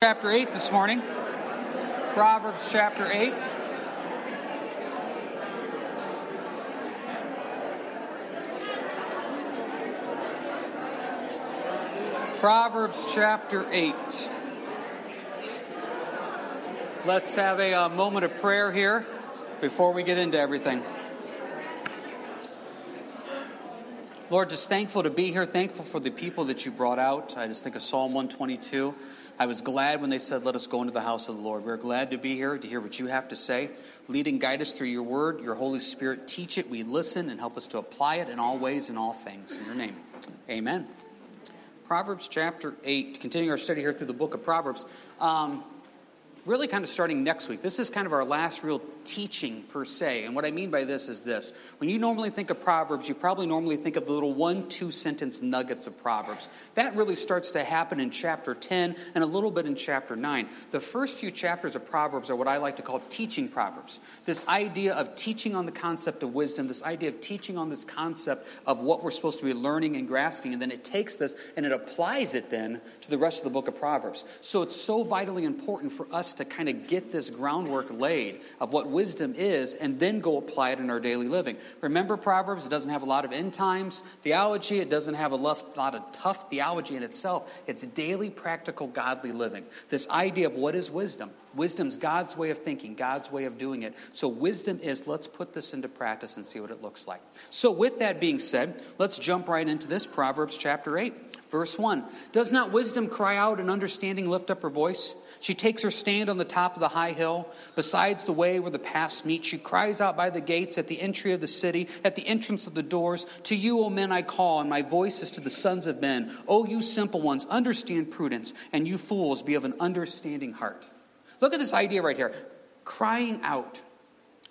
chapter 8 this morning. Proverbs chapter 8. Proverbs chapter 8. Let's have a, uh, moment of prayer here before we get into everything. Lord, just thankful to be here, thankful for the people that you brought out. I just think of Psalm 122. I was glad when they said, Let us go into the house of the Lord. We're glad to be here to hear what you have to say. Lead and guide us through your word, your Holy Spirit. Teach it. We listen and help us to apply it in all ways and all things. In your name, amen. Proverbs chapter 8, continuing our study here through the book of Proverbs. Um, really kind of starting next week. This is kind of our last real teaching per se. And what I mean by this is this. When you normally think of Proverbs, you probably normally think of the little one, two sentence nuggets of Proverbs. That really starts to happen in chapter 10 and a little bit in chapter 9. The first few chapters of Proverbs are what I like to call teaching Proverbs. This idea of teaching on the concept of wisdom, this idea of teaching on this concept of what we're supposed to be learning and grasping. And then it takes this and it applies it then to the rest of the book of Proverbs. So it's so vitally important for us to kind of get this groundwork laid of what wisdom is and then go apply it in our daily living. Remember, Proverbs, it doesn't have a lot of end times theology, it doesn't have a lot of tough theology in itself. It's daily, practical, godly living. This idea of what is wisdom? Wisdom's God's way of thinking, God's way of doing it. So, wisdom is let's put this into practice and see what it looks like. So, with that being said, let's jump right into this Proverbs chapter 8, verse 1. Does not wisdom cry out and understanding lift up her voice? She takes her stand on the top of the high hill, besides the way where the paths meet. She cries out by the gates at the entry of the city, at the entrance of the doors. To you, O men, I call, and my voice is to the sons of men. O you simple ones, understand prudence, and you fools, be of an understanding heart. Look at this idea right here crying out.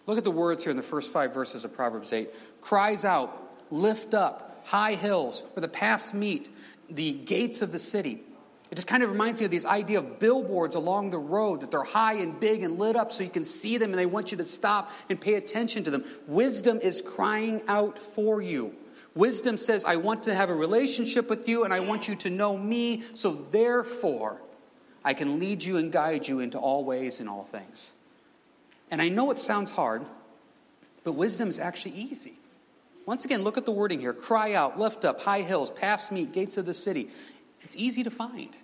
Look at the words here in the first five verses of Proverbs 8. Cries out, lift up, high hills, where the paths meet, the gates of the city. It just kind of reminds me of this idea of billboards along the road, that they're high and big and lit up so you can see them and they want you to stop and pay attention to them. Wisdom is crying out for you. Wisdom says, I want to have a relationship with you and I want you to know me, so therefore I can lead you and guide you into all ways and all things. And I know it sounds hard, but wisdom is actually easy. Once again, look at the wording here cry out, lift up, high hills, paths meet, gates of the city. It's easy to find.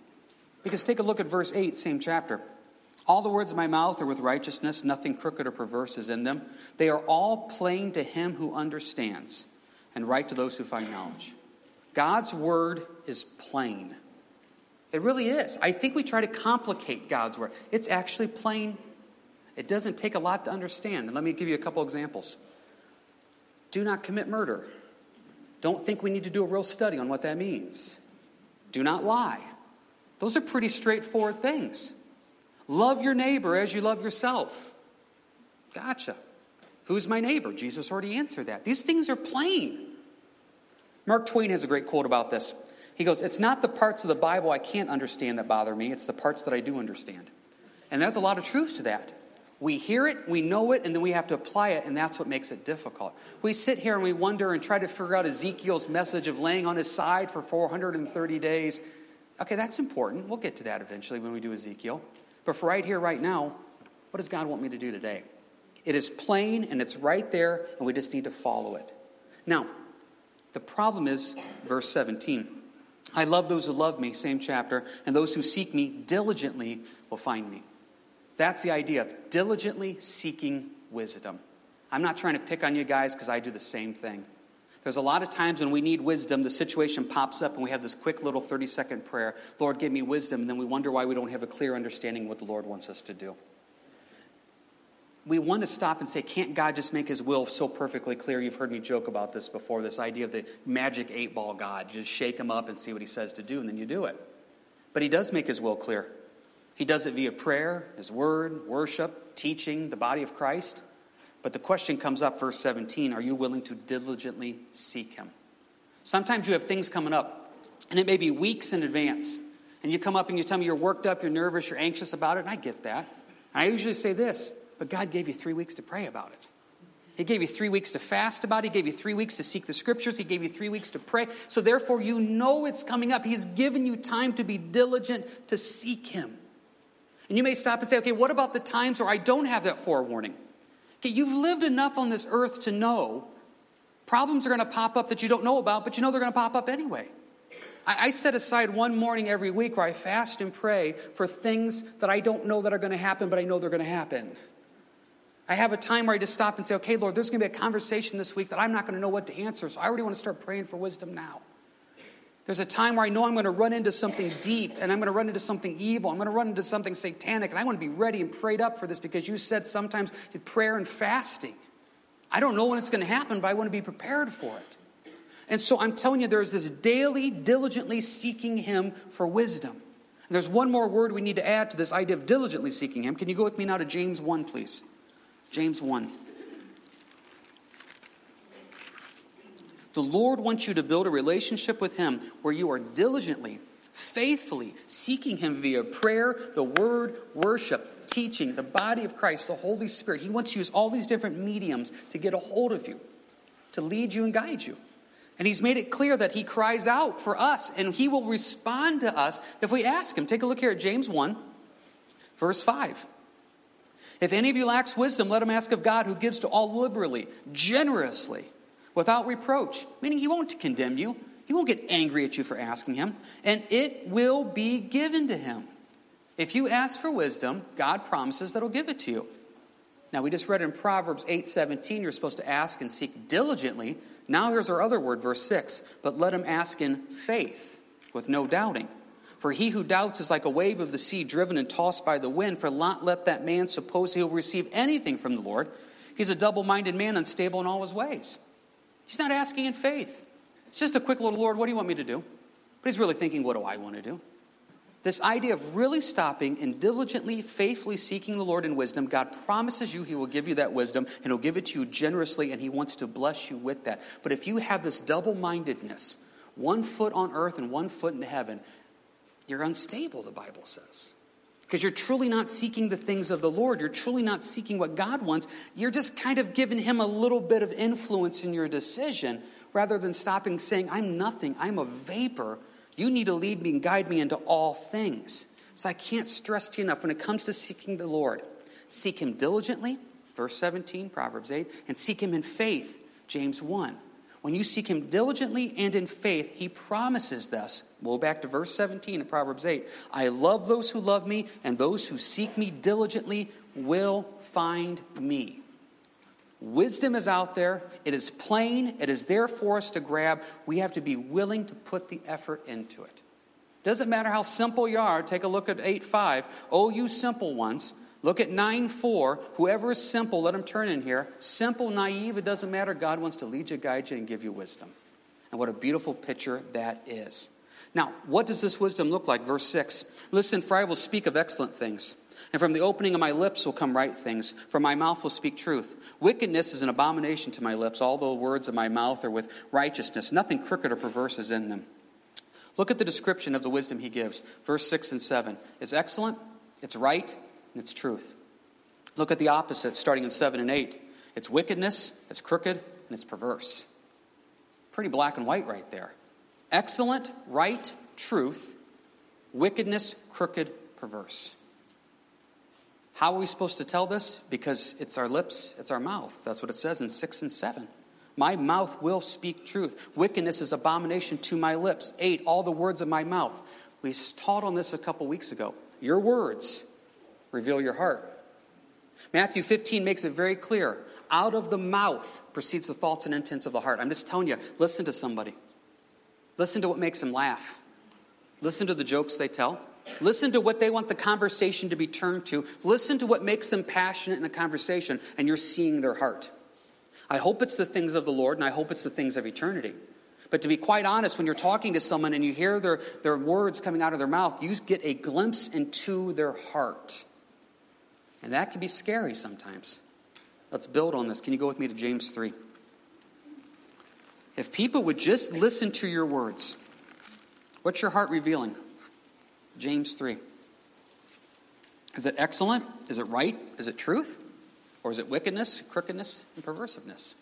Because take a look at verse 8, same chapter. All the words of my mouth are with righteousness, nothing crooked or perverse is in them. They are all plain to him who understands, and right to those who find knowledge. God's word is plain. It really is. I think we try to complicate God's word. It's actually plain. It doesn't take a lot to understand. And let me give you a couple examples. Do not commit murder. Don't think we need to do a real study on what that means. Do not lie. Those are pretty straightforward things. Love your neighbor as you love yourself. Gotcha. Who's my neighbor? Jesus already answered that. These things are plain. Mark Twain has a great quote about this. He goes, It's not the parts of the Bible I can't understand that bother me, it's the parts that I do understand. And there's a lot of truth to that. We hear it, we know it, and then we have to apply it, and that's what makes it difficult. We sit here and we wonder and try to figure out Ezekiel's message of laying on his side for 430 days. Okay, that's important. We'll get to that eventually when we do Ezekiel. But for right here, right now, what does God want me to do today? It is plain and it's right there, and we just need to follow it. Now, the problem is verse 17. I love those who love me, same chapter, and those who seek me diligently will find me. That's the idea of diligently seeking wisdom. I'm not trying to pick on you guys because I do the same thing. There's a lot of times when we need wisdom, the situation pops up and we have this quick little 30 second prayer Lord, give me wisdom. And then we wonder why we don't have a clear understanding of what the Lord wants us to do. We want to stop and say, can't God just make his will so perfectly clear? You've heard me joke about this before this idea of the magic eight ball God. Just shake him up and see what he says to do, and then you do it. But he does make his will clear. He does it via prayer, his word, worship, teaching, the body of Christ. But the question comes up, verse 17 are you willing to diligently seek him? Sometimes you have things coming up, and it may be weeks in advance. And you come up and you tell me you're worked up, you're nervous, you're anxious about it, and I get that. And I usually say this, but God gave you three weeks to pray about it. He gave you three weeks to fast about it. He gave you three weeks to seek the scriptures. He gave you three weeks to pray. So therefore, you know it's coming up. He's given you time to be diligent to seek Him. And you may stop and say, okay, what about the times where I don't have that forewarning? Okay, you've lived enough on this earth to know problems are going to pop up that you don't know about, but you know they're going to pop up anyway. I, I set aside one morning every week where I fast and pray for things that I don't know that are going to happen, but I know they're going to happen. I have a time where I just stop and say, okay, Lord, there's going to be a conversation this week that I'm not going to know what to answer, so I already want to start praying for wisdom now. There's a time where I know I'm going to run into something deep and I'm going to run into something evil. I'm going to run into something satanic, and I want to be ready and prayed up for this because you said sometimes prayer and fasting. I don't know when it's going to happen, but I want to be prepared for it. And so I'm telling you, there's this daily, diligently seeking Him for wisdom. And there's one more word we need to add to this idea of diligently seeking Him. Can you go with me now to James 1, please? James 1. The Lord wants you to build a relationship with Him where you are diligently, faithfully seeking Him via prayer, the Word, worship, teaching, the body of Christ, the Holy Spirit. He wants to use all these different mediums to get a hold of you, to lead you and guide you. And He's made it clear that He cries out for us, and He will respond to us if we ask Him. Take a look here at James 1, verse 5. If any of you lacks wisdom, let him ask of God, who gives to all liberally, generously without reproach, meaning he won't condemn you. He won't get angry at you for asking him, and it will be given to him. If you ask for wisdom, God promises that he'll give it to you. Now we just read in Proverbs 8:17 you're supposed to ask and seek diligently. Now here's our other word verse 6, but let him ask in faith with no doubting. For he who doubts is like a wave of the sea driven and tossed by the wind, for not let that man suppose he will receive anything from the Lord. He's a double-minded man unstable in all his ways. He's not asking in faith. It's just a quick little, Lord, what do you want me to do? But he's really thinking, what do I want to do? This idea of really stopping and diligently, faithfully seeking the Lord in wisdom, God promises you He will give you that wisdom and He'll give it to you generously and He wants to bless you with that. But if you have this double mindedness, one foot on earth and one foot in heaven, you're unstable, the Bible says. Because you're truly not seeking the things of the Lord. You're truly not seeking what God wants. You're just kind of giving Him a little bit of influence in your decision rather than stopping saying, I'm nothing, I'm a vapor. You need to lead me and guide me into all things. So I can't stress to you enough when it comes to seeking the Lord, seek Him diligently, verse 17, Proverbs 8, and seek Him in faith, James 1. When you seek him diligently and in faith, he promises this. Go back to verse 17 of Proverbs 8. I love those who love me, and those who seek me diligently will find me. Wisdom is out there. It is plain. It is there for us to grab. We have to be willing to put the effort into it. Doesn't matter how simple you are. Take a look at 8 5. Oh, you simple ones. Look at 9 4. Whoever is simple, let him turn in here. Simple, naive, it doesn't matter. God wants to lead you, guide you, and give you wisdom. And what a beautiful picture that is. Now, what does this wisdom look like? Verse 6 Listen, for I will speak of excellent things. And from the opening of my lips will come right things, for my mouth will speak truth. Wickedness is an abomination to my lips, all the words of my mouth are with righteousness. Nothing crooked or perverse is in them. Look at the description of the wisdom he gives. Verse 6 and 7. It's excellent, it's right, and it's truth. Look at the opposite, starting in 7 and 8. It's wickedness, it's crooked, and it's perverse. Pretty black and white right there. Excellent, right, truth, wickedness, crooked, perverse. How are we supposed to tell this? Because it's our lips, it's our mouth. That's what it says in 6 and 7. My mouth will speak truth. Wickedness is abomination to my lips. 8. All the words of my mouth. We taught on this a couple weeks ago. Your words reveal your heart. Matthew 15 makes it very clear. Out of the mouth proceeds the thoughts and intents of the heart. I'm just telling you, listen to somebody. Listen to what makes them laugh. Listen to the jokes they tell. Listen to what they want the conversation to be turned to. Listen to what makes them passionate in a conversation, and you're seeing their heart. I hope it's the things of the Lord, and I hope it's the things of eternity. But to be quite honest, when you're talking to someone and you hear their, their words coming out of their mouth, you get a glimpse into their heart. And that can be scary sometimes. Let's build on this. Can you go with me to James 3? If people would just listen to your words, what's your heart revealing? James 3. Is it excellent? Is it right? Is it truth? Or is it wickedness, crookedness, and perversiveness?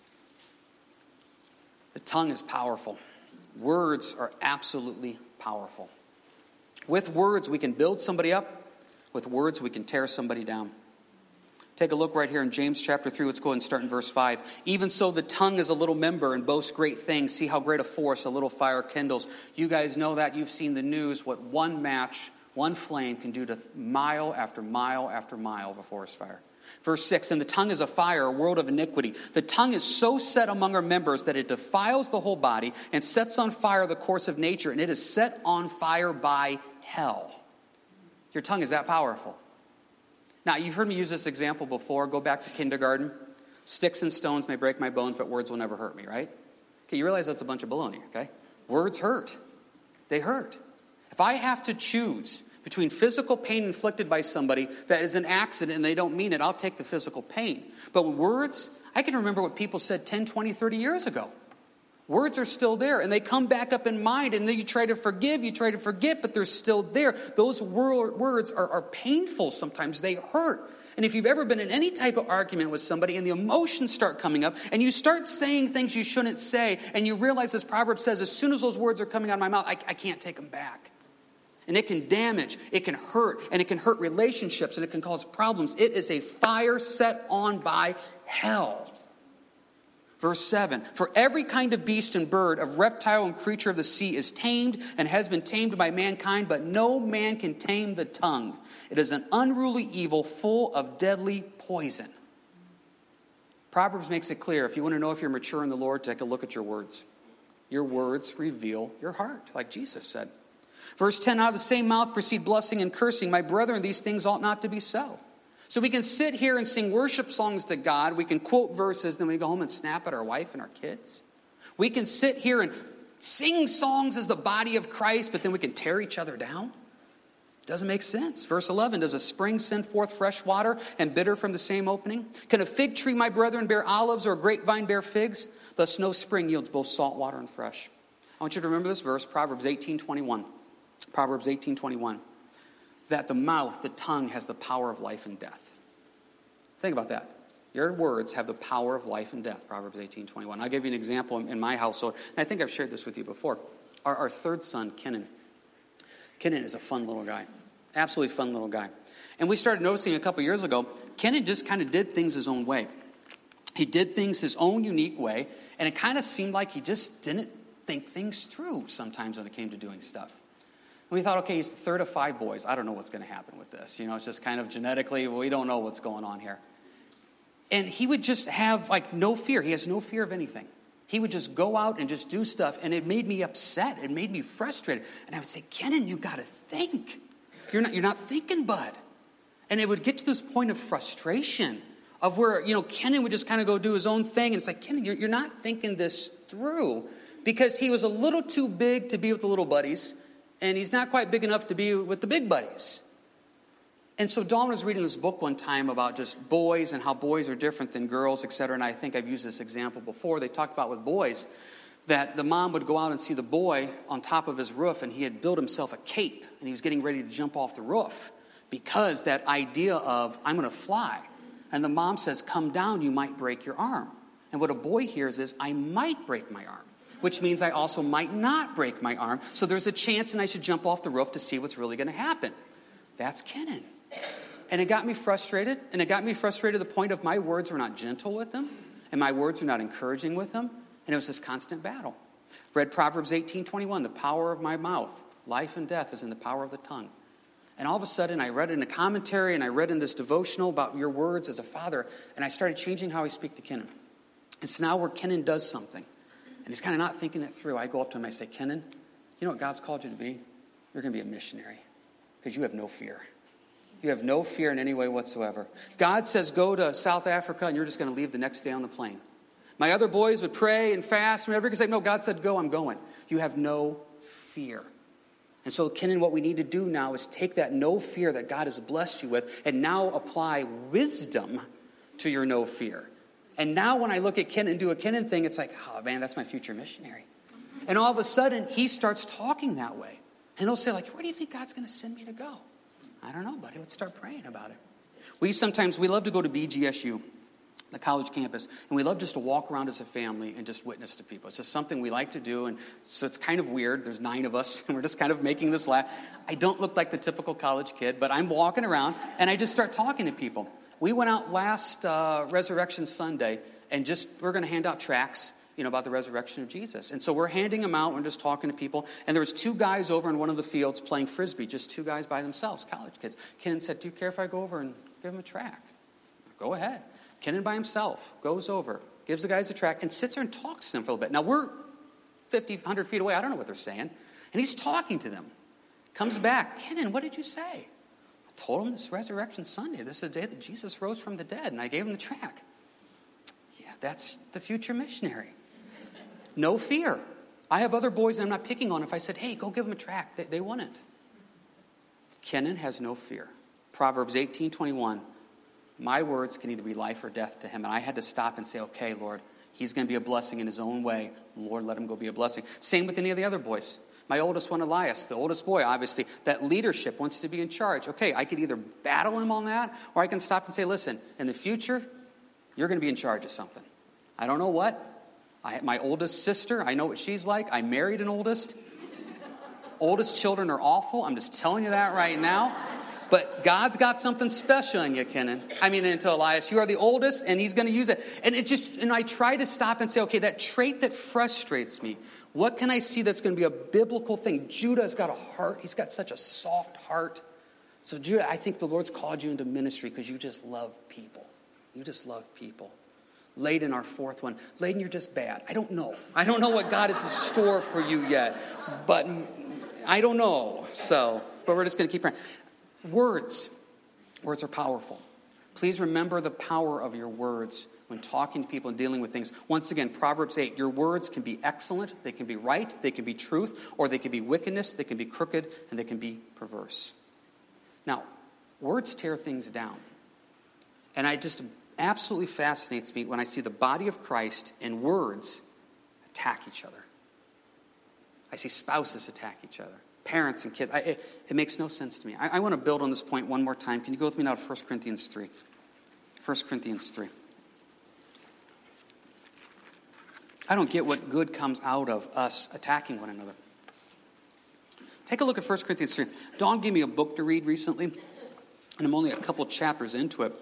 The tongue is powerful. Words are absolutely powerful. With words, we can build somebody up With words, we can tear somebody down. Take a look right here in James chapter 3. Let's go ahead and start in verse 5. Even so, the tongue is a little member and boasts great things. See how great a force a little fire kindles. You guys know that. You've seen the news, what one match, one flame can do to mile after mile after mile of a forest fire. Verse 6 And the tongue is a fire, a world of iniquity. The tongue is so set among our members that it defiles the whole body and sets on fire the course of nature, and it is set on fire by hell. Your tongue is that powerful. Now, you've heard me use this example before. Go back to kindergarten. Sticks and stones may break my bones, but words will never hurt me, right? Okay, you realize that's a bunch of baloney, okay? Words hurt. They hurt. If I have to choose between physical pain inflicted by somebody that is an accident and they don't mean it, I'll take the physical pain. But words, I can remember what people said 10, 20, 30 years ago. Words are still there and they come back up in mind and then you try to forgive, you try to forget, but they're still there. Those words are, are painful sometimes, they hurt. And if you've ever been in any type of argument with somebody and the emotions start coming up and you start saying things you shouldn't say and you realize, as Proverbs says, as soon as those words are coming out of my mouth, I, I can't take them back. And it can damage, it can hurt, and it can hurt relationships, and it can cause problems. It is a fire set on by hell. Verse 7 For every kind of beast and bird, of reptile and creature of the sea is tamed and has been tamed by mankind, but no man can tame the tongue. It is an unruly evil full of deadly poison. Proverbs makes it clear if you want to know if you're mature in the Lord, take a look at your words. Your words reveal your heart, like Jesus said. Verse 10 Out of the same mouth proceed blessing and cursing. My brethren, these things ought not to be so. So we can sit here and sing worship songs to God. We can quote verses, then we go home and snap at our wife and our kids. We can sit here and sing songs as the body of Christ, but then we can tear each other down. Doesn't make sense. Verse 11 Does a spring send forth fresh water and bitter from the same opening? Can a fig tree, my brethren, bear olives or a grapevine bear figs? Thus, no spring yields both salt water and fresh. I want you to remember this verse, Proverbs 18 21. Proverbs 18 21 that the mouth, the tongue, has the power of life and death. Think about that. Your words have the power of life and death, Proverbs 18 21. I'll give you an example in my household, and I think I've shared this with you before. Our, our third son, Kenan. Kenan is a fun little guy, absolutely fun little guy. And we started noticing a couple years ago, Kenan just kind of did things his own way. He did things his own unique way, and it kind of seemed like he just didn't think things through sometimes when it came to doing stuff. We thought, okay, he's the third of five boys. I don't know what's going to happen with this. You know, it's just kind of genetically, we don't know what's going on here. And he would just have like no fear. He has no fear of anything. He would just go out and just do stuff, and it made me upset. It made me frustrated. And I would say, Kenan, you got to think. You're not, you're not thinking, bud. And it would get to this point of frustration of where, you know, Kenan would just kind of go do his own thing. And it's like, Kenan, you're, you're not thinking this through because he was a little too big to be with the little buddies and he's not quite big enough to be with the big buddies. And so Dawn was reading this book one time about just boys and how boys are different than girls, et cetera. And I think I've used this example before. They talked about with boys that the mom would go out and see the boy on top of his roof, and he had built himself a cape, and he was getting ready to jump off the roof because that idea of, I'm going to fly. And the mom says, Come down, you might break your arm. And what a boy hears is, I might break my arm which means I also might not break my arm. So there's a chance and I should jump off the roof to see what's really going to happen. That's Kenan. And it got me frustrated, and it got me frustrated to the point of my words were not gentle with them, and my words were not encouraging with them, and it was this constant battle. Read Proverbs 18 21, the power of my mouth, life and death is in the power of the tongue. And all of a sudden, I read in a commentary and I read in this devotional about your words as a father, and I started changing how I speak to Kenan. It's now where Kenan does something and he's kind of not thinking it through. I go up to him, I say, Kenan, you know what God's called you to be? You're going to be a missionary because you have no fear. You have no fear in any way whatsoever. God says, go to South Africa, and you're just going to leave the next day on the plane. My other boys would pray and fast, and could say, No, God said, go, I'm going. You have no fear. And so, Kenan, what we need to do now is take that no fear that God has blessed you with and now apply wisdom to your no fear. And now when I look at Kenan do a Kenan thing, it's like, oh man, that's my future missionary. And all of a sudden, he starts talking that way. And he'll say, like, where do you think God's going to send me to go? I don't know, buddy. Let's start praying about it. We sometimes, we love to go to BGSU. the college campus, and we love just to walk around as a family and just witness to people. It's just something we like to do, and so it's kind of weird. There's nine of us, and we're just kind of making this laugh. I don't look like the typical college kid, but I'm walking around, and I just start talking to people. We went out last uh, Resurrection Sunday, and just we're going to hand out tracts you know, about the resurrection of Jesus. And so we're handing them out, we're just talking to people. And there was two guys over in one of the fields playing frisbee, just two guys by themselves, college kids. Ken said, Do you care if I go over and give them a track? Go ahead. Kenan by himself goes over, gives the guys a track, and sits there and talks to them for a little bit. Now we're 50, 100 feet away. I don't know what they're saying. And he's talking to them. Comes back. Kenan, what did you say? Told him this Resurrection Sunday. This is the day that Jesus rose from the dead, and I gave him the track. Yeah, that's the future missionary. No fear. I have other boys that I'm not picking on. If I said, hey, go give them a track, they, they wouldn't. Kenan has no fear. Proverbs 18 21 my words can either be life or death to him. And I had to stop and say, okay, Lord, he's going to be a blessing in his own way. Lord, let him go be a blessing. Same with any of the other boys. My oldest one, Elias, the oldest boy, obviously, that leadership wants to be in charge. Okay, I could either battle him on that, or I can stop and say, listen, in the future, you're going to be in charge of something. I don't know what. I, my oldest sister, I know what she's like. I married an oldest. oldest children are awful. I'm just telling you that right now. But God's got something special in you, Kenan. I mean, into Elias. You are the oldest, and he's going to use it. And it just, and I try to stop and say, okay, that trait that frustrates me, what can I see that's going to be a biblical thing? Judah's got a heart. He's got such a soft heart. So, Judah, I think the Lord's called you into ministry because you just love people. You just love people. Layden, our fourth one. Layden, you're just bad. I don't know. I don't know what God has in store for you yet, but I don't know. So, but we're just going to keep praying. Words. Words are powerful. Please remember the power of your words when talking to people and dealing with things. Once again, Proverbs 8 your words can be excellent, they can be right, they can be truth, or they can be wickedness, they can be crooked, and they can be perverse. Now, words tear things down. And I just absolutely fascinates me when I see the body of Christ and words attack each other. I see spouses attack each other parents and kids. I, it, it, makes no sense to me. I, I want to build on this point one more time. Can you go with me now to 1 Corinthians 3? 1 Corinthians 3. I don't get what good comes out of us attacking one another. Take a look at 1 Corinthians 3. Dawn gave me a book to read recently, and I'm only a couple chapters into it,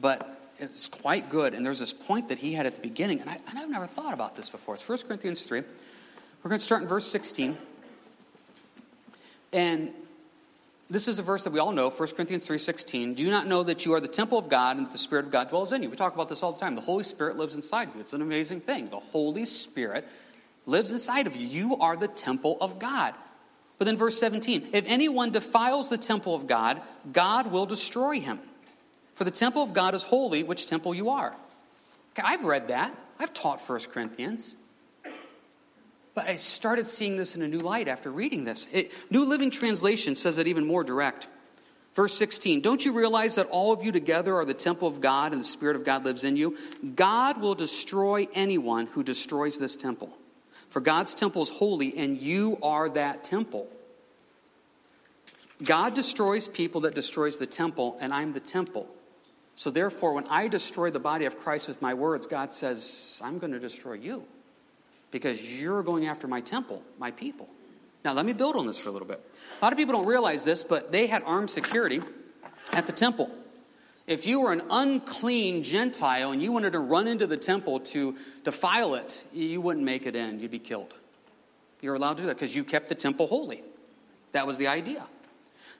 but it's quite good. And there's this point that he had at the beginning, and, I, I've never thought about this before. It's 1 Corinthians 3. We're going to start in verse 16. And this is a verse that we all know, 1 Corinthians 3.16. Do you not know that you are the temple of God and that the Spirit of God dwells in you? We talk about this all the time. The Holy Spirit lives inside you. It's an amazing thing. The Holy Spirit lives inside of you. You are the temple of God. But then verse 17, if anyone defiles the temple of God, God will destroy him. For the temple of God is holy, which temple you are. Okay, I've read that. I've taught 1 Corinthians. But I started seeing this in a new light after reading this. It, new Living Translation says it even more direct. Verse 16 Don't you realize that all of you together are the temple of God and the Spirit of God lives in you? God will destroy anyone who destroys this temple. For God's temple is holy, and you are that temple. God destroys people that destroys the temple, and I'm the temple. So therefore, when I destroy the body of Christ with my words, God says, I'm going to destroy you because you're going after my temple, my people. Now, let me build on this for a little bit. A lot of people don't realize this, but they had armed security at the temple. If you were an unclean Gentile and you wanted to run into the temple to defile it, you wouldn't make it in. You'd be killed. You're allowed to do that because you kept the temple holy. That was the idea.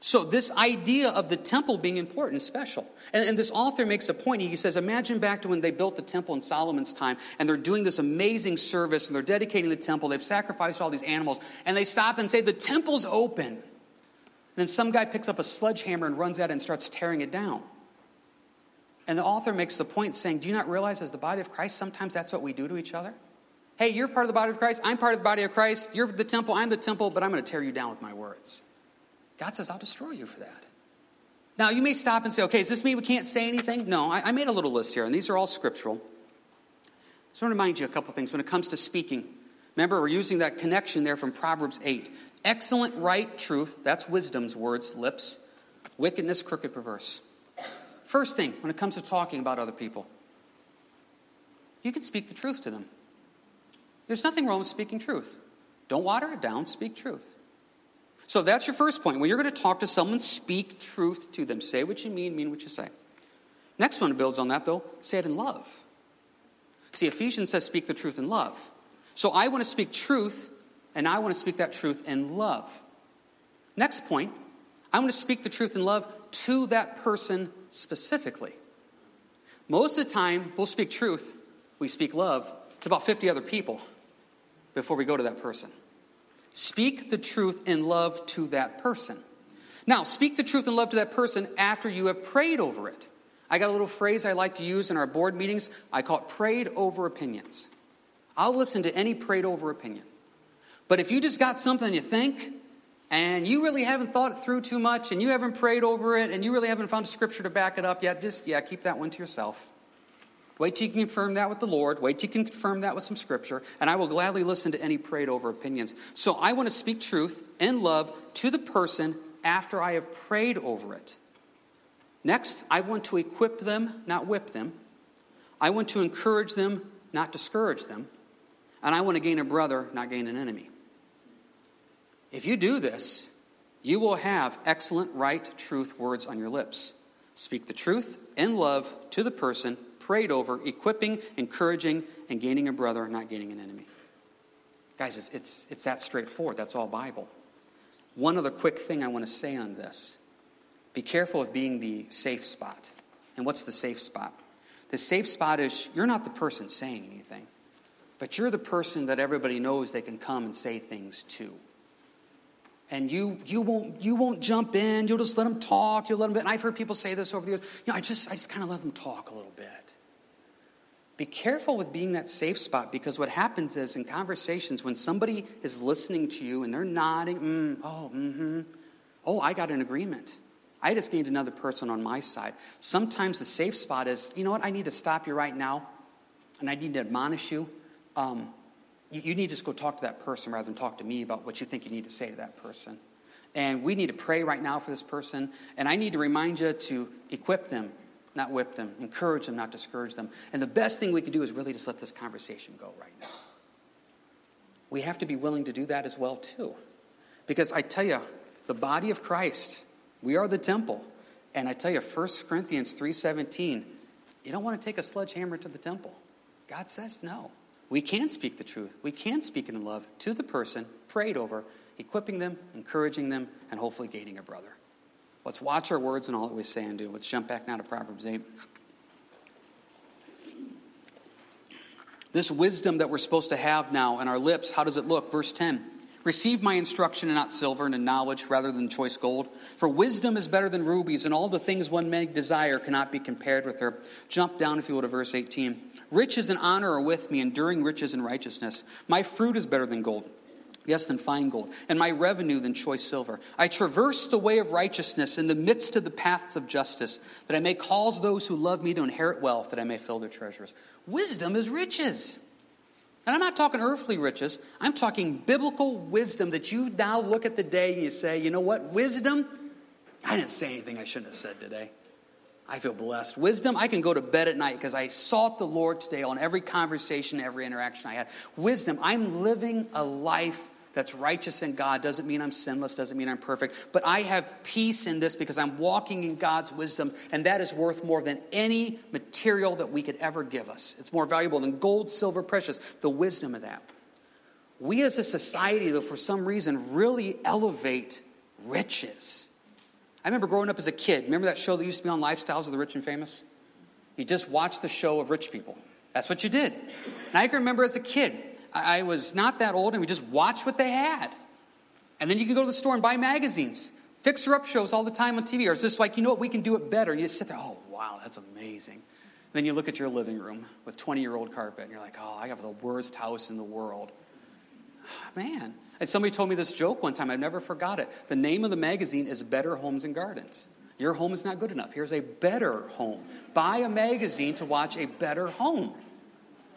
So, this idea of the temple being important, special. And, and, this author makes a point. He says, Imagine back to when they built the temple in Solomon's time, and they're doing this amazing service, and they're dedicating the temple. They've sacrificed all these animals, and they stop and say, The temple's open. And then some guy picks up a sledgehammer and runs out and starts tearing it down. And the author makes the point saying, Do you not realize, as the body of Christ, sometimes that's what we do to each other? Hey, you're part of the body of Christ. I'm part of the body of Christ. You're the temple. I'm the temple, but I'm going to tear you down with my words. God says, I'll destroy you for that. Now, you may stop and say, okay, does this mean we can't say anything? No, I, I made a little list here, and these are all scriptural. So I just want to remind you a couple things when it comes to speaking. Remember, we're using that connection there from Proverbs 8. Excellent, right, truth, that's wisdom's words, lips. Wickedness, crooked, perverse. First thing, when it comes to talking about other people, you can speak the truth to them. There's nothing wrong with speaking truth. Don't water it down, speak truth. So that's your first point. When you're going to talk to someone, speak truth to them. Say what you mean, mean what you say. Next one builds on that, though. Say it in love. See, Ephesians says speak the truth in love. So I want to speak truth, and I want to speak that truth in love. Next point, I want to speak the truth in love to that person specifically. Most of the time, we'll speak truth, we speak love to about 50 other people before we go to that person. Speak the truth in love to that person. Now, speak the truth in love to that person after you have prayed over it. I got a little phrase I like to use in our board meetings. I call it prayed over opinions. I'll listen to any prayed over opinion. But if you just got something you think, and you really haven't thought it through too much, and you haven't prayed over it, and you really haven't found scripture to back it up yet, just, yeah, keep that one to yourself. Wait till you can confirm that with the Lord. Wait till you can confirm that with some scripture. And I will gladly listen to any prayed over opinions. So I want to speak truth in love to the person after I have prayed over it. Next, I want to equip them, not whip them. I want to encourage them, not discourage them. And I want to gain a brother, not gain an enemy. If you do this, you will have excellent, right, truth words on your lips. Speak the truth in love to the person prayed over, equipping, encouraging, and gaining a brother, and not gaining an enemy. Guys, it's, it's, it's that straightforward. That's all Bible. One other quick thing I want to say on this be careful of being the safe spot. And what's the safe spot? The safe spot is you're not the person saying anything, but you're the person that everybody knows they can come and say things to and you you won't you won't jump in you'll just let them talk you'll let them and i've heard people say this over the years you know i just i just kind of let them talk a little bit be careful with being that safe spot because what happens is in conversations when somebody is listening to you and they're nodding mm, oh mm-hmm oh i got an agreement i just gained another person on my side sometimes the safe spot is you know what i need to stop you right now and i need to admonish you um, you, you need to just go talk to that person rather than talk to me about what you think you need to say to that person. And we need to pray right now for this person. And I need to remind you to equip them, not whip them, encourage them, not discourage them. And the best thing we can do is really just let this conversation go right now. We have to be willing to do that as well, too. Because I tell you, the body of Christ, we are the temple. And I tell you, 1 Corinthians 3.17, you don't want to take a sledgehammer to the temple. God says no. We can speak the truth. We can speak in love to the person, prayed over, equipping them, encouraging them, and hopefully gaining a brother. Let's watch our words and all that we say and do. Let's jump back now to Proverbs 8. This wisdom that we're supposed to have now in our lips, how does it look? Verse 10 Receive my instruction and not silver, and in knowledge rather than choice gold. For wisdom is better than rubies, and all the things one may desire cannot be compared with her. Jump down, if you will, to verse 18. Riches and honor are with me, enduring riches and righteousness. My fruit is better than gold. Yes, than fine gold, and my revenue than choice silver. I traverse the way of righteousness in the midst of the paths of justice, that I may cause those who love me to inherit wealth, that I may fill their treasures. Wisdom is riches. And I'm not talking earthly riches, I'm talking biblical wisdom that you now look at the day and you say, you know what, wisdom? I didn't say anything I shouldn't have said today. I feel blessed. Wisdom, I can go to bed at night because I sought the Lord today on every conversation, every interaction I had. Wisdom, I'm living a life that's righteous in God. Doesn't mean I'm sinless, doesn't mean I'm perfect, but I have peace in this because I'm walking in God's wisdom, and that is worth more than any material that we could ever give us. It's more valuable than gold, silver, precious, the wisdom of that. We as a society, though, for some reason, really elevate riches. I remember growing up as a kid. Remember that show that used to be on Lifestyles of the Rich and Famous? You just watched the show of rich people. That's what you did. And I can remember as a kid, I was not that old, and we just watched what they had. And then you can go to the store and buy magazines. Fixer up shows all the time on TV. Or it's just like, you know what, we can do it better. And you just sit there, oh, wow, that's amazing. Then you look at your living room with 20 year old carpet, and you're like, oh, I have the worst house in the world. Man, and somebody told me this joke one time, I never forgot it. The name of the magazine is Better Homes and Gardens. Your home is not good enough. Here's a better home. Buy a magazine to watch a better home.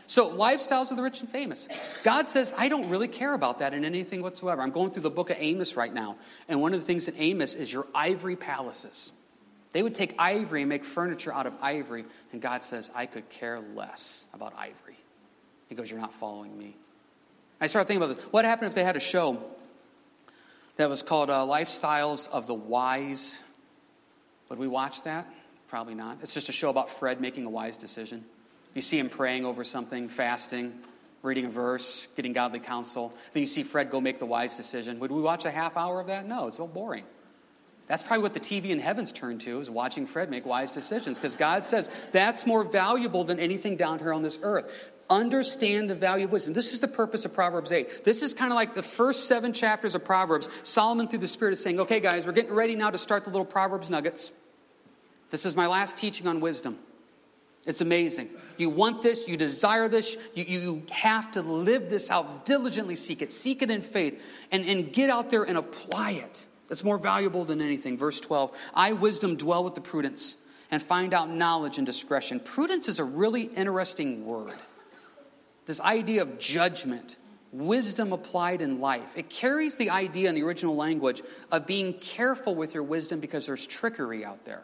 So, lifestyles of the rich and famous. God says, I don't really care about that in anything whatsoever. I'm going through the book of Amos right now, and one of the things in Amos is your ivory palaces. They would take ivory and make furniture out of ivory. And God says, I could care less about ivory. He goes, You're not following me. I started thinking about this. What happened if they had a show that was called uh, Lifestyles of the Wise? Would we watch that? Probably not. It's just a show about Fred making a wise decision. You see him praying over something, fasting, reading a verse, getting godly counsel. Then you see Fred go make the wise decision. Would we watch a half hour of that? No, it's so boring. That's probably what the TV in heaven's turned to, is watching Fred make wise decisions, because God says that's more valuable than anything down here on this earth. Understand the value of wisdom. This is the purpose of Proverbs 8. This is kind of like the first seven chapters of Proverbs. Solomon, through the Spirit, is saying, okay, guys, we're getting ready now to start the little Proverbs nuggets. This is my last teaching on wisdom. It's amazing. You want this, you desire this, you, you have to live this out, diligently seek it, seek it in faith, and, and get out there and apply it. That's more valuable than anything. Verse 12 I, wisdom, dwell with the prudence and find out knowledge and discretion. Prudence is a really interesting word. This idea of judgment, wisdom applied in life. It carries the idea in the original language of being careful with your wisdom because there's trickery out there.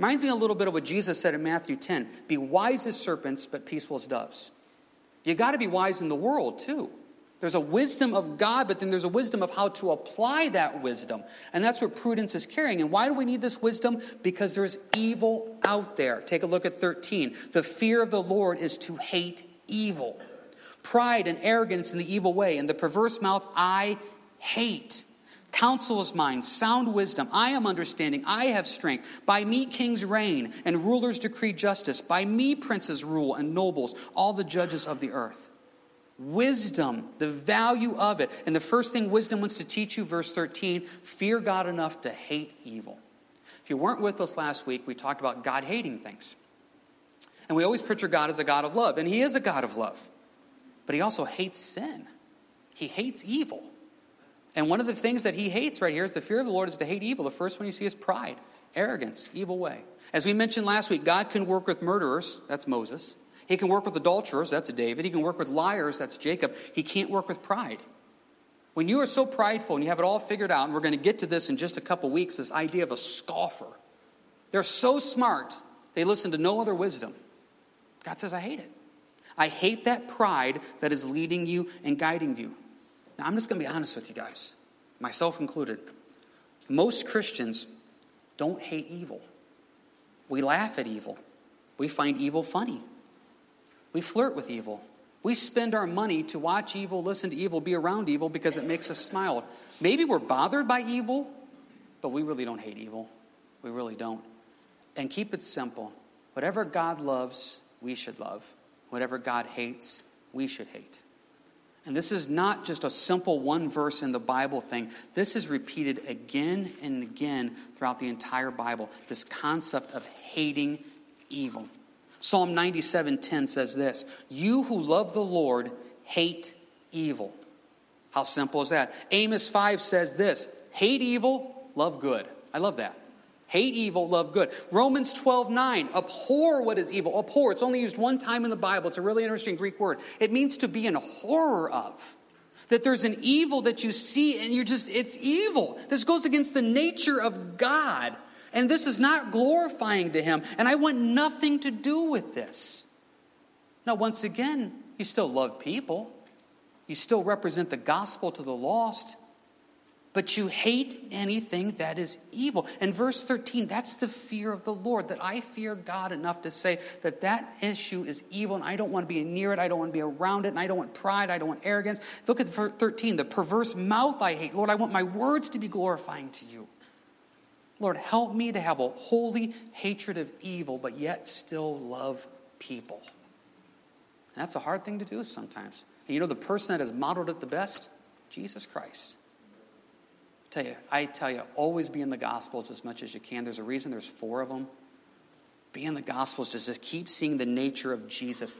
Reminds me a little bit of what Jesus said in Matthew 10 Be wise as serpents, but peaceful as doves. You got to be wise in the world, too. There's a wisdom of God, but then there's a wisdom of how to apply that wisdom. And that's what prudence is carrying. And why do we need this wisdom? Because there's evil out there. Take a look at 13. The fear of the Lord is to hate evil. Pride and arrogance in the evil way, and the perverse mouth I hate. Counsel is mine, sound wisdom. I am understanding. I have strength. By me kings reign, and rulers decree justice. By me princes rule, and nobles, all the judges of the earth. Wisdom, the value of it. And the first thing wisdom wants to teach you, verse 13 fear God enough to hate evil. If you weren't with us last week, we talked about God hating things. And we always picture God as a God of love, and He is a God of love. But He also hates sin, He hates evil. And one of the things that he hates right here is the fear of the Lord is to hate evil. The first one you see is pride, arrogance, evil way. As we mentioned last week, God can work with murderers, that's Moses. He can work with adulterers, that's David. He can work with liars, that's Jacob. He can't work with pride. When you are so prideful and you have it all figured out, and we're going to get to this in just a couple weeks, this idea of a scoffer. They're so smart, they listen to no other wisdom. God says, I hate it. I hate that pride that is leading you and guiding you. Now, I'm just going to be honest with you guys, myself included. Most Christians don't hate evil. We laugh at evil. We find evil funny. We flirt with evil. We spend our money to watch evil, listen to evil, be around evil because it makes us smile. Maybe we're bothered by evil, but we really don't hate evil. We really don't. And keep it simple. Whatever God loves, we should love. Whatever God hates, we should hate. And this is not just a simple one verse in the Bible thing. This is repeated again and again throughout the entire Bible. This concept of hating evil. Psalm 97:10 says this, "You who love the Lord hate evil." How simple is that? Amos 5 says this, "Hate evil, love good." I love that. Hate evil, love good. Romans 12, 9. Abhor what is evil. Abhor. It's only used one time in the Bible. It's a really interesting Greek word. It means to be in horror of. That there's an evil that you see and you're just, it's evil. This goes against the nature of God. And this is not glorifying to Him. And I want nothing to do with this. Now, once again, you still love people, you still represent the gospel to the lost but you hate anything that is evil. And verse 13, that's the fear of the Lord, that I fear God enough to say that that issue is evil and I don't want to be near it, I don't want to be around it, and I don't want pride, I don't want arrogance. Look at verse 13, the perverse mouth I hate. Lord, I want my words to be glorifying to you. Lord, help me to have a holy hatred of evil, but yet still love people. And that's a hard thing to do sometimes. And you know the person that has modeled it the best? Jesus Christ tell you, I tell you, always be in the Gospels as much as you can. There's a reason there's four of them. Be in the Gospels, just, just keep seeing the nature of Jesus.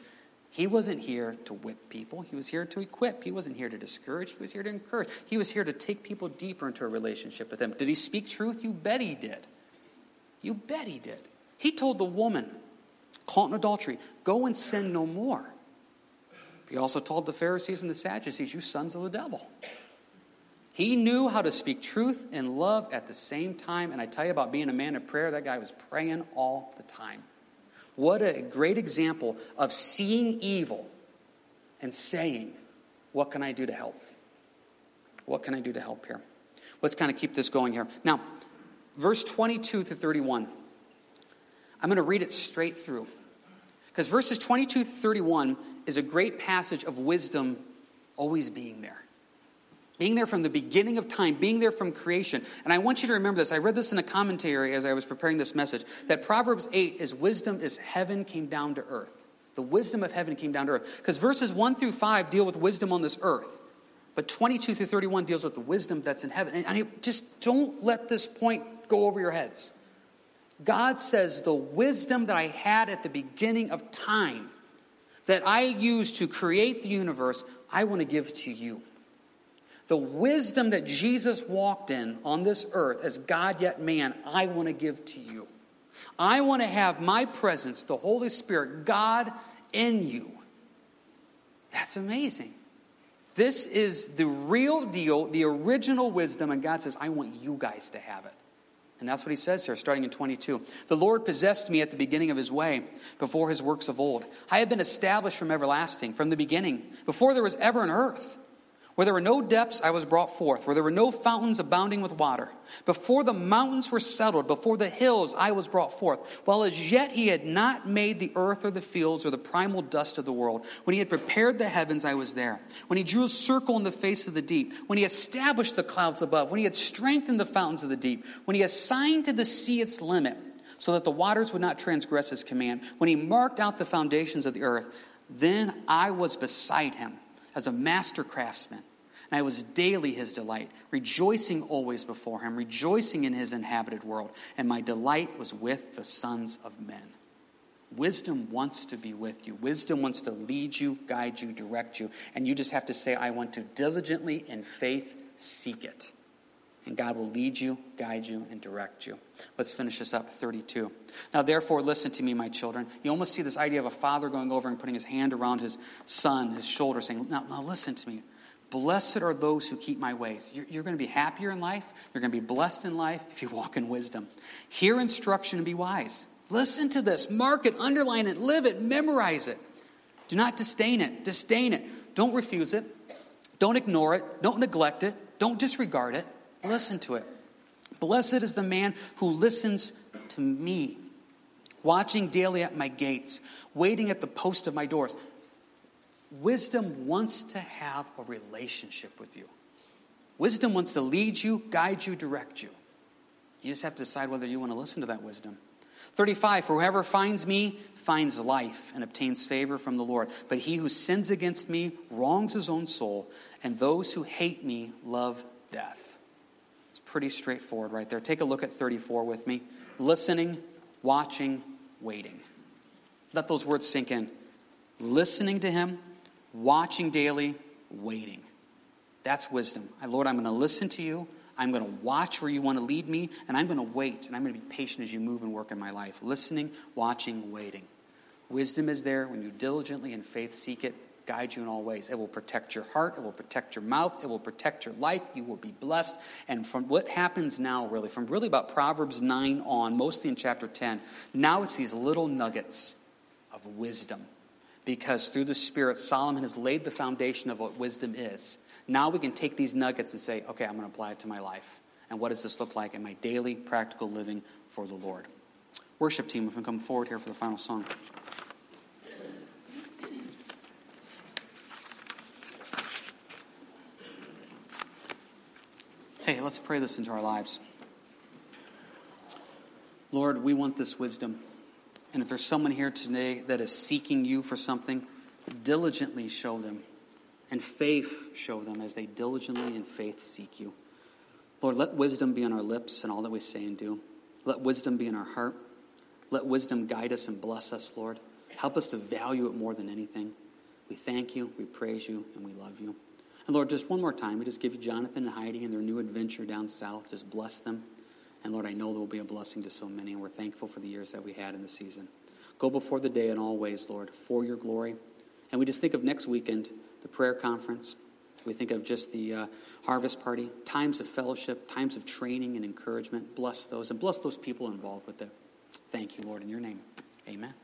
He wasn't here to whip people. He was here to equip. He wasn't here to discourage. He was here to encourage. He was here to take people deeper into a relationship with Him. Did He speak truth? You bet He did. You bet He did. He told the woman caught in adultery, go and sin no more. He also told the Pharisees and the Sadducees, you sons of the devil. He knew how to speak truth and love at the same time. And I tell you about being a man of prayer, that guy was praying all the time. What a great example of seeing evil and saying, What can I do to help? What can I do to help here? Let's kind of keep this going here. Now, verse 22 to 31. I'm going to read it straight through. Because verses 22 to 31 is a great passage of wisdom always being there. Being there from the beginning of time, being there from creation. And I want you to remember this. I read this in a commentary as I was preparing this message that Proverbs 8 is wisdom is heaven came down to earth. The wisdom of heaven came down to earth. Because verses 1 through 5 deal with wisdom on this earth. But 22 through 31 deals with the wisdom that's in heaven. And just don't let this point go over your heads. God says the wisdom that I had at the beginning of time, that I used to create the universe, I want to give to you. The wisdom that Jesus walked in on this earth as God yet man, I want to give to you. I want to have my presence, the Holy Spirit, God in you. That's amazing. This is the real deal, the original wisdom, and God says, I want you guys to have it. And that's what he says here, starting in 22. The Lord possessed me at the beginning of his way, before his works of old. I have been established from everlasting, from the beginning, before there was ever an earth. Where there were no depths, I was brought forth. Where there were no fountains abounding with water. Before the mountains were settled, before the hills, I was brought forth. While as yet he had not made the earth or the fields or the primal dust of the world. When he had prepared the heavens, I was there. When he drew a circle in the face of the deep. When he established the clouds above. When he had strengthened the fountains of the deep. When he assigned to the sea its limit, so that the waters would not transgress his command. When he marked out the foundations of the earth, then I was beside him as a master craftsman and I was daily his delight, rejoicing always before him, rejoicing in his inhabited world. And my delight was with the sons of men. Wisdom wants to be with you. Wisdom wants to lead you, guide you, direct you. And you just have to say, I want to diligently in faith seek it. And God will lead you, guide you, and direct you. Let's finish this up, 32. Now, therefore, listen to me, my children. You almost see this idea of a father going over and putting his hand around his son, his shoulder, saying, Now, now listen to me. Blessed are those who keep my ways. You're, you're going to be happier in life. You're going to be blessed in life if you walk in wisdom. Hear instruction and be wise. Listen to this. Mark it, underline it, live it, memorize it. Do not disdain it. Disdain it. Don't refuse it. Don't ignore it. Don't neglect it. Don't disregard it. Listen to it. Blessed is the man who listens to me, watching daily at my gates, waiting at the post of my doors. Wisdom wants to have a relationship with you. Wisdom wants to lead you, guide you, direct you. You just have to decide whether you want to listen to that wisdom. 35 For whoever finds me finds life and obtains favor from the Lord. But he who sins against me wrongs his own soul, and those who hate me love death. Pretty straightforward right there. Take a look at 34 with me. Listening, watching, waiting. Let those words sink in. Listening to him, watching daily, waiting. That's wisdom. Lord, I'm going to listen to you. I'm going to watch where you want to lead me, and I'm going to wait, and I'm going to be patient as you move and work in my life. Listening, watching, waiting. Wisdom is there when you diligently in faith seek it, guide you in all ways. It will protect your heart, it will protect your mouth, it will protect your life. You will be blessed. And from what happens now, really, from really about Proverbs 9 on, mostly in chapter 10, now it's these little nuggets of wisdom because through the Spirit, Solomon has laid the foundation of what wisdom is. Now we can take these nuggets and say, okay, I'm going to apply it to my life. And what does this look like in my daily practical living for the Lord? Worship team, if we come forward here for the final song. Hey, let's pray this into our lives. Lord, we want this wisdom. And if there's someone here today that is seeking you for something, diligently show them. And faith show them as they diligently in faith seek you. Lord, let wisdom be on our lips and all that we say and do. Let wisdom be in our heart. Let wisdom guide us and bless us, Lord. Help us to value it more than anything. We thank you, we praise you, and we love you. And Lord, just one more time, we just give you Jonathan and Heidi and their new adventure down south. Just bless them. And Lord, I know there will be a blessing to so many, and we're thankful for the years that we had in the season. Go before the day in all ways, Lord, for your glory. And we just think of next weekend, the prayer conference, We think of just the uh, harvest party, times of fellowship, times of training and encouragement. Bless those and bless those people involved with it. Thank you, Lord, in your name. Amen.